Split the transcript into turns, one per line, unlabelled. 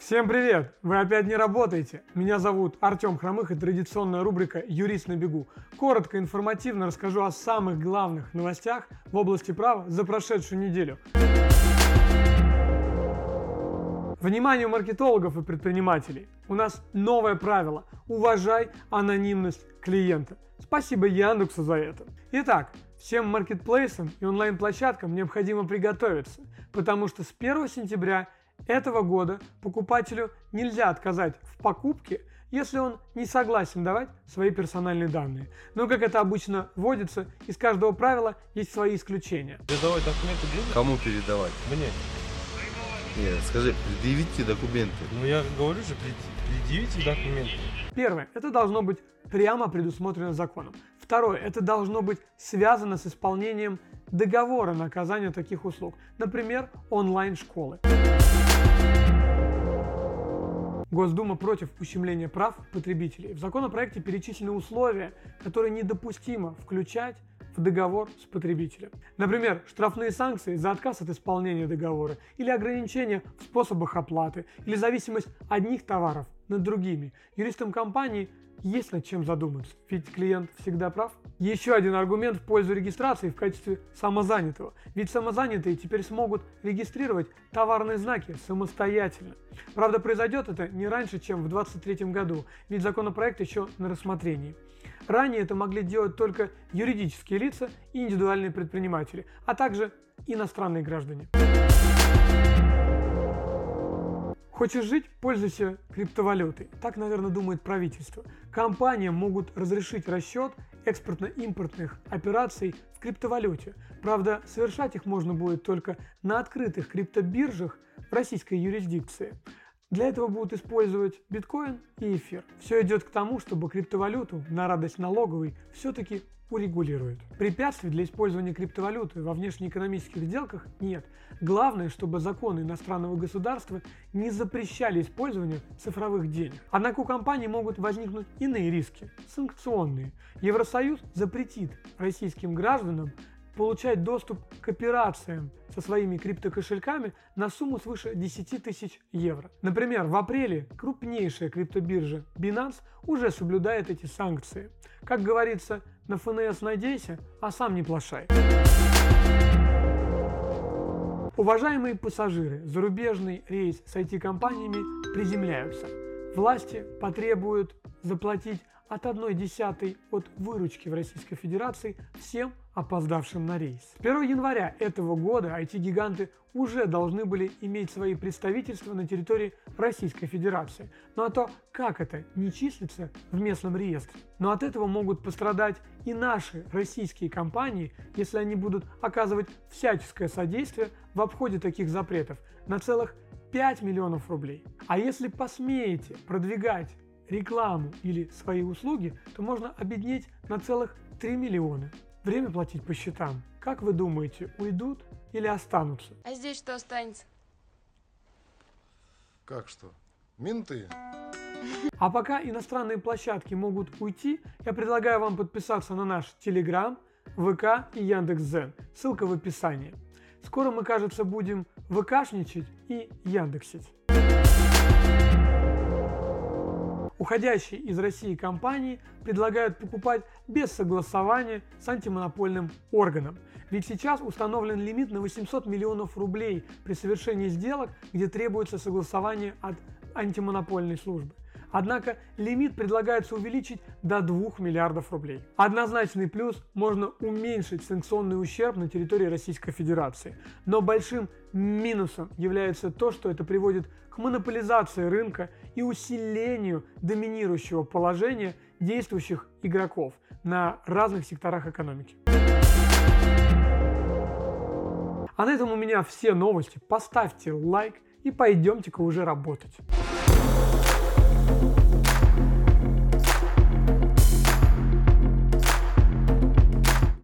Всем привет! Вы опять не работаете? Меня зовут Артем Хромых и традиционная рубрика «Юрист на бегу». Коротко и информативно расскажу о самых главных новостях в области права за прошедшую неделю. Внимание маркетологов и предпринимателей! У нас новое правило – уважай анонимность клиента. Спасибо Яндексу за это. Итак, всем маркетплейсам и онлайн-площадкам необходимо приготовиться, потому что с 1 сентября этого года покупателю нельзя отказать в покупке, если он не согласен давать свои персональные данные. Но как это обычно водится, из каждого правила есть свои исключения.
Передавать документы где?
Кому передавать?
Мне.
Нет, скажи, предъявите документы.
Ну я говорю же, пред- предъявите документы.
Первое. Это должно быть прямо предусмотрено законом. Второе. Это должно быть связано с исполнением договора на оказание таких услуг. Например, онлайн-школы. Госдума против ущемления прав потребителей. В законопроекте перечислены условия, которые недопустимо включать в договор с потребителем. Например, штрафные санкции за отказ от исполнения договора или ограничения в способах оплаты или зависимость одних товаров над другими. Юристам компании есть над чем задуматься, ведь клиент всегда прав. Еще один аргумент в пользу регистрации в качестве самозанятого. Ведь самозанятые теперь смогут регистрировать товарные знаки самостоятельно. Правда, произойдет это не раньше, чем в 2023 году, ведь законопроект еще на рассмотрении. Ранее это могли делать только юридические лица и индивидуальные предприниматели, а также иностранные граждане. Хочешь жить – пользуйся криптовалютой. Так, наверное, думает правительство. Компаниям могут разрешить расчет экспортно-импортных операций в криптовалюте. Правда, совершать их можно будет только на открытых криптобиржах в российской юрисдикции. Для этого будут использовать биткоин и эфир. Все идет к тому, чтобы криптовалюту на радость налоговой все-таки урегулируют. Препятствий для использования криптовалюты во внешнеэкономических сделках нет. Главное, чтобы законы иностранного государства не запрещали использование цифровых денег. Однако у компаний могут возникнуть иные риски, санкционные. Евросоюз запретит российским гражданам получать доступ к операциям со своими криптокошельками на сумму свыше 10 тысяч евро. Например, в апреле крупнейшая криптобиржа Binance уже соблюдает эти санкции. Как говорится, на ФНС надейся, а сам не плашай. Уважаемые пассажиры, зарубежный рейс с IT-компаниями приземляются. Власти потребуют заплатить от 1 десятой от выручки в Российской Федерации всем опоздавшим на рейс. С 1 января этого года IT-гиганты уже должны были иметь свои представительства на территории Российской Федерации. Ну а то, как это не числится в местном реестре? Но от этого могут пострадать и наши российские компании, если они будут оказывать всяческое содействие в обходе таких запретов на целых 5 миллионов рублей. А если посмеете продвигать рекламу или свои услуги, то можно обеднеть на целых 3 миллиона. Время платить по счетам. Как вы думаете, уйдут или останутся?
А здесь что останется?
Как что? Менты?
А пока иностранные площадки могут уйти, я предлагаю вам подписаться на наш Telegram, ВК и Яндекс.Зен. Ссылка в описании. Скоро мы, кажется, будем ВКшничать и Яндексить. Уходящие из России компании предлагают покупать без согласования с антимонопольным органом. Ведь сейчас установлен лимит на 800 миллионов рублей при совершении сделок, где требуется согласование от антимонопольной службы. Однако лимит предлагается увеличить до 2 миллиардов рублей. Однозначный плюс – можно уменьшить санкционный ущерб на территории Российской Федерации. Но большим минусом является то, что это приводит к монополизации рынка и усилению доминирующего положения действующих игроков на разных секторах экономики. А на этом у меня все новости. Поставьте лайк и пойдемте-ка уже работать.